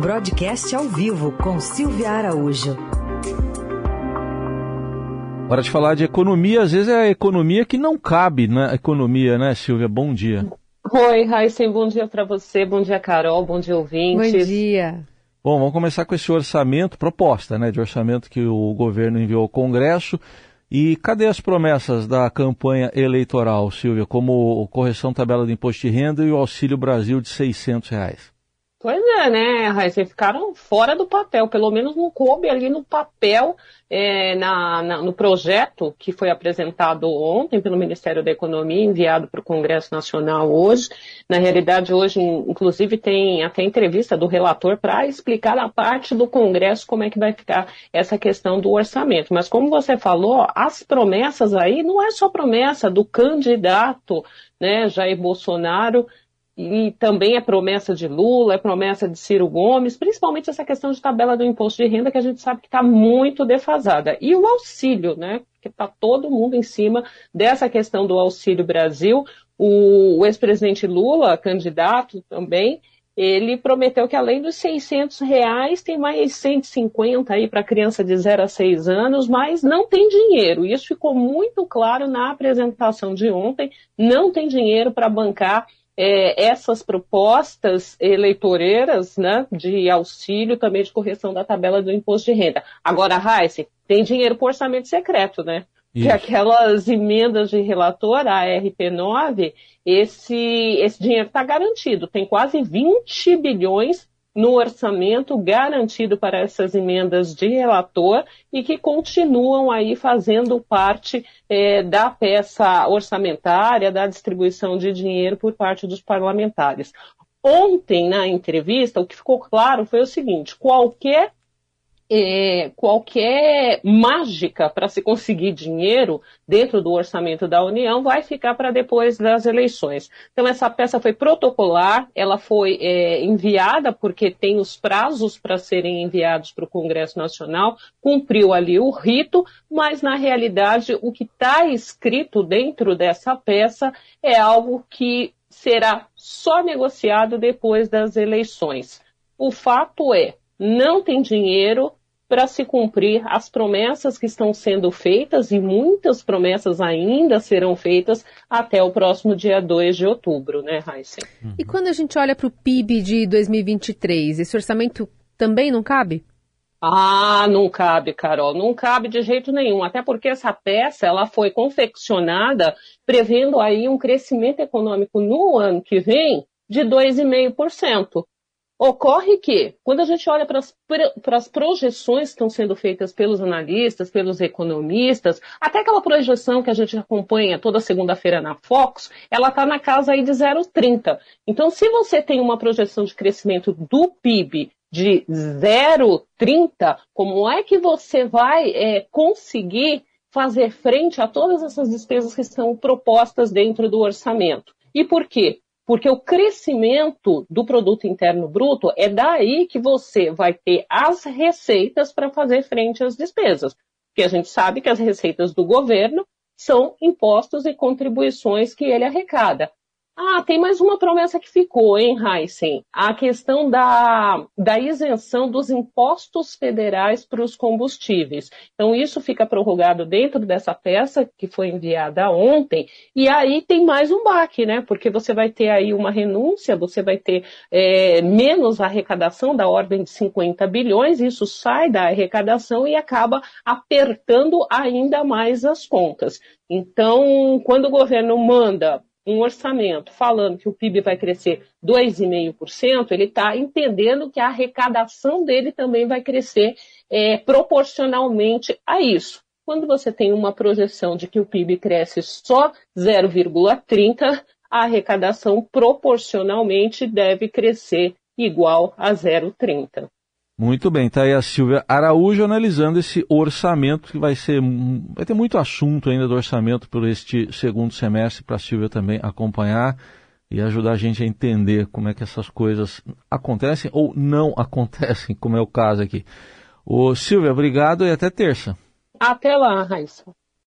Broadcast ao vivo com Silvia Araújo. Hora de falar de economia, às vezes é a economia que não cabe na economia, né, Silvia? Bom dia. Oi, Raíssen, bom dia para você, bom dia, Carol, bom dia, ouvintes. Bom dia. Bom, vamos começar com esse orçamento, proposta né, de orçamento que o governo enviou ao Congresso. E cadê as promessas da campanha eleitoral, Silvia, como correção tabela do imposto de renda e o Auxílio Brasil de 600 reais? Né, Raíssa, ficaram fora do papel, pelo menos não coube ali no papel, é, na, na, no projeto que foi apresentado ontem pelo Ministério da Economia, enviado para o Congresso Nacional hoje. Na realidade, hoje, inclusive, tem até entrevista do relator para explicar a parte do Congresso como é que vai ficar essa questão do orçamento. Mas como você falou, as promessas aí não é só promessa do candidato, né, Jair Bolsonaro, e também é promessa de Lula, é promessa de Ciro Gomes, principalmente essa questão de tabela do imposto de renda que a gente sabe que está muito defasada. E o auxílio, né? Que está todo mundo em cima dessa questão do Auxílio Brasil. O, o ex-presidente Lula, candidato também, ele prometeu que além dos 600 reais, tem mais 150 aí para criança de 0 a 6 anos, mas não tem dinheiro. Isso ficou muito claro na apresentação de ontem. Não tem dinheiro para bancar é, essas propostas eleitoreiras né, de auxílio também de correção da tabela do imposto de renda. Agora, Raíssa, tem dinheiro para orçamento secreto, né? Isso. Que aquelas emendas de relator, a RP9, esse, esse dinheiro está garantido. Tem quase 20 bilhões no orçamento garantido para essas emendas de relator e que continuam aí fazendo parte é, da peça orçamentária, da distribuição de dinheiro por parte dos parlamentares. Ontem, na entrevista, o que ficou claro foi o seguinte: qualquer é, qualquer mágica para se conseguir dinheiro dentro do orçamento da União vai ficar para depois das eleições. Então, essa peça foi protocolar, ela foi é, enviada porque tem os prazos para serem enviados para o Congresso Nacional, cumpriu ali o rito, mas na realidade o que está escrito dentro dessa peça é algo que será só negociado depois das eleições. O fato é, não tem dinheiro, para se cumprir as promessas que estão sendo feitas, e muitas promessas ainda serão feitas até o próximo dia 2 de outubro, né, Heisen? Uhum. E quando a gente olha para o PIB de 2023, esse orçamento também não cabe? Ah, não cabe, Carol, não cabe de jeito nenhum, até porque essa peça ela foi confeccionada prevendo aí um crescimento econômico no ano que vem de 2,5%. Ocorre que, quando a gente olha para as projeções que estão sendo feitas pelos analistas, pelos economistas, até aquela projeção que a gente acompanha toda segunda-feira na Fox, ela está na casa aí de 0,30. Então, se você tem uma projeção de crescimento do PIB de 0,30, como é que você vai é, conseguir fazer frente a todas essas despesas que são propostas dentro do orçamento? E por quê? Porque o crescimento do produto interno bruto é daí que você vai ter as receitas para fazer frente às despesas. Porque a gente sabe que as receitas do governo são impostos e contribuições que ele arrecada. Ah, tem mais uma promessa que ficou, hein, Heisen? A questão da, da isenção dos impostos federais para os combustíveis. Então, isso fica prorrogado dentro dessa peça que foi enviada ontem. E aí tem mais um baque, né? Porque você vai ter aí uma renúncia, você vai ter é, menos arrecadação da ordem de 50 bilhões, isso sai da arrecadação e acaba apertando ainda mais as contas. Então, quando o governo manda um orçamento falando que o PIB vai crescer 2,5%, ele está entendendo que a arrecadação dele também vai crescer é, proporcionalmente a isso. Quando você tem uma projeção de que o PIB cresce só 0,30%, a arrecadação proporcionalmente deve crescer igual a 0,30%. Muito bem, está aí a Silvia Araújo analisando esse orçamento que vai ser vai ter muito assunto ainda do orçamento por este segundo semestre para a Silvia também acompanhar e ajudar a gente a entender como é que essas coisas acontecem ou não acontecem, como é o caso aqui. Ô Silvia, obrigado e até terça. Até lá, Raíssa.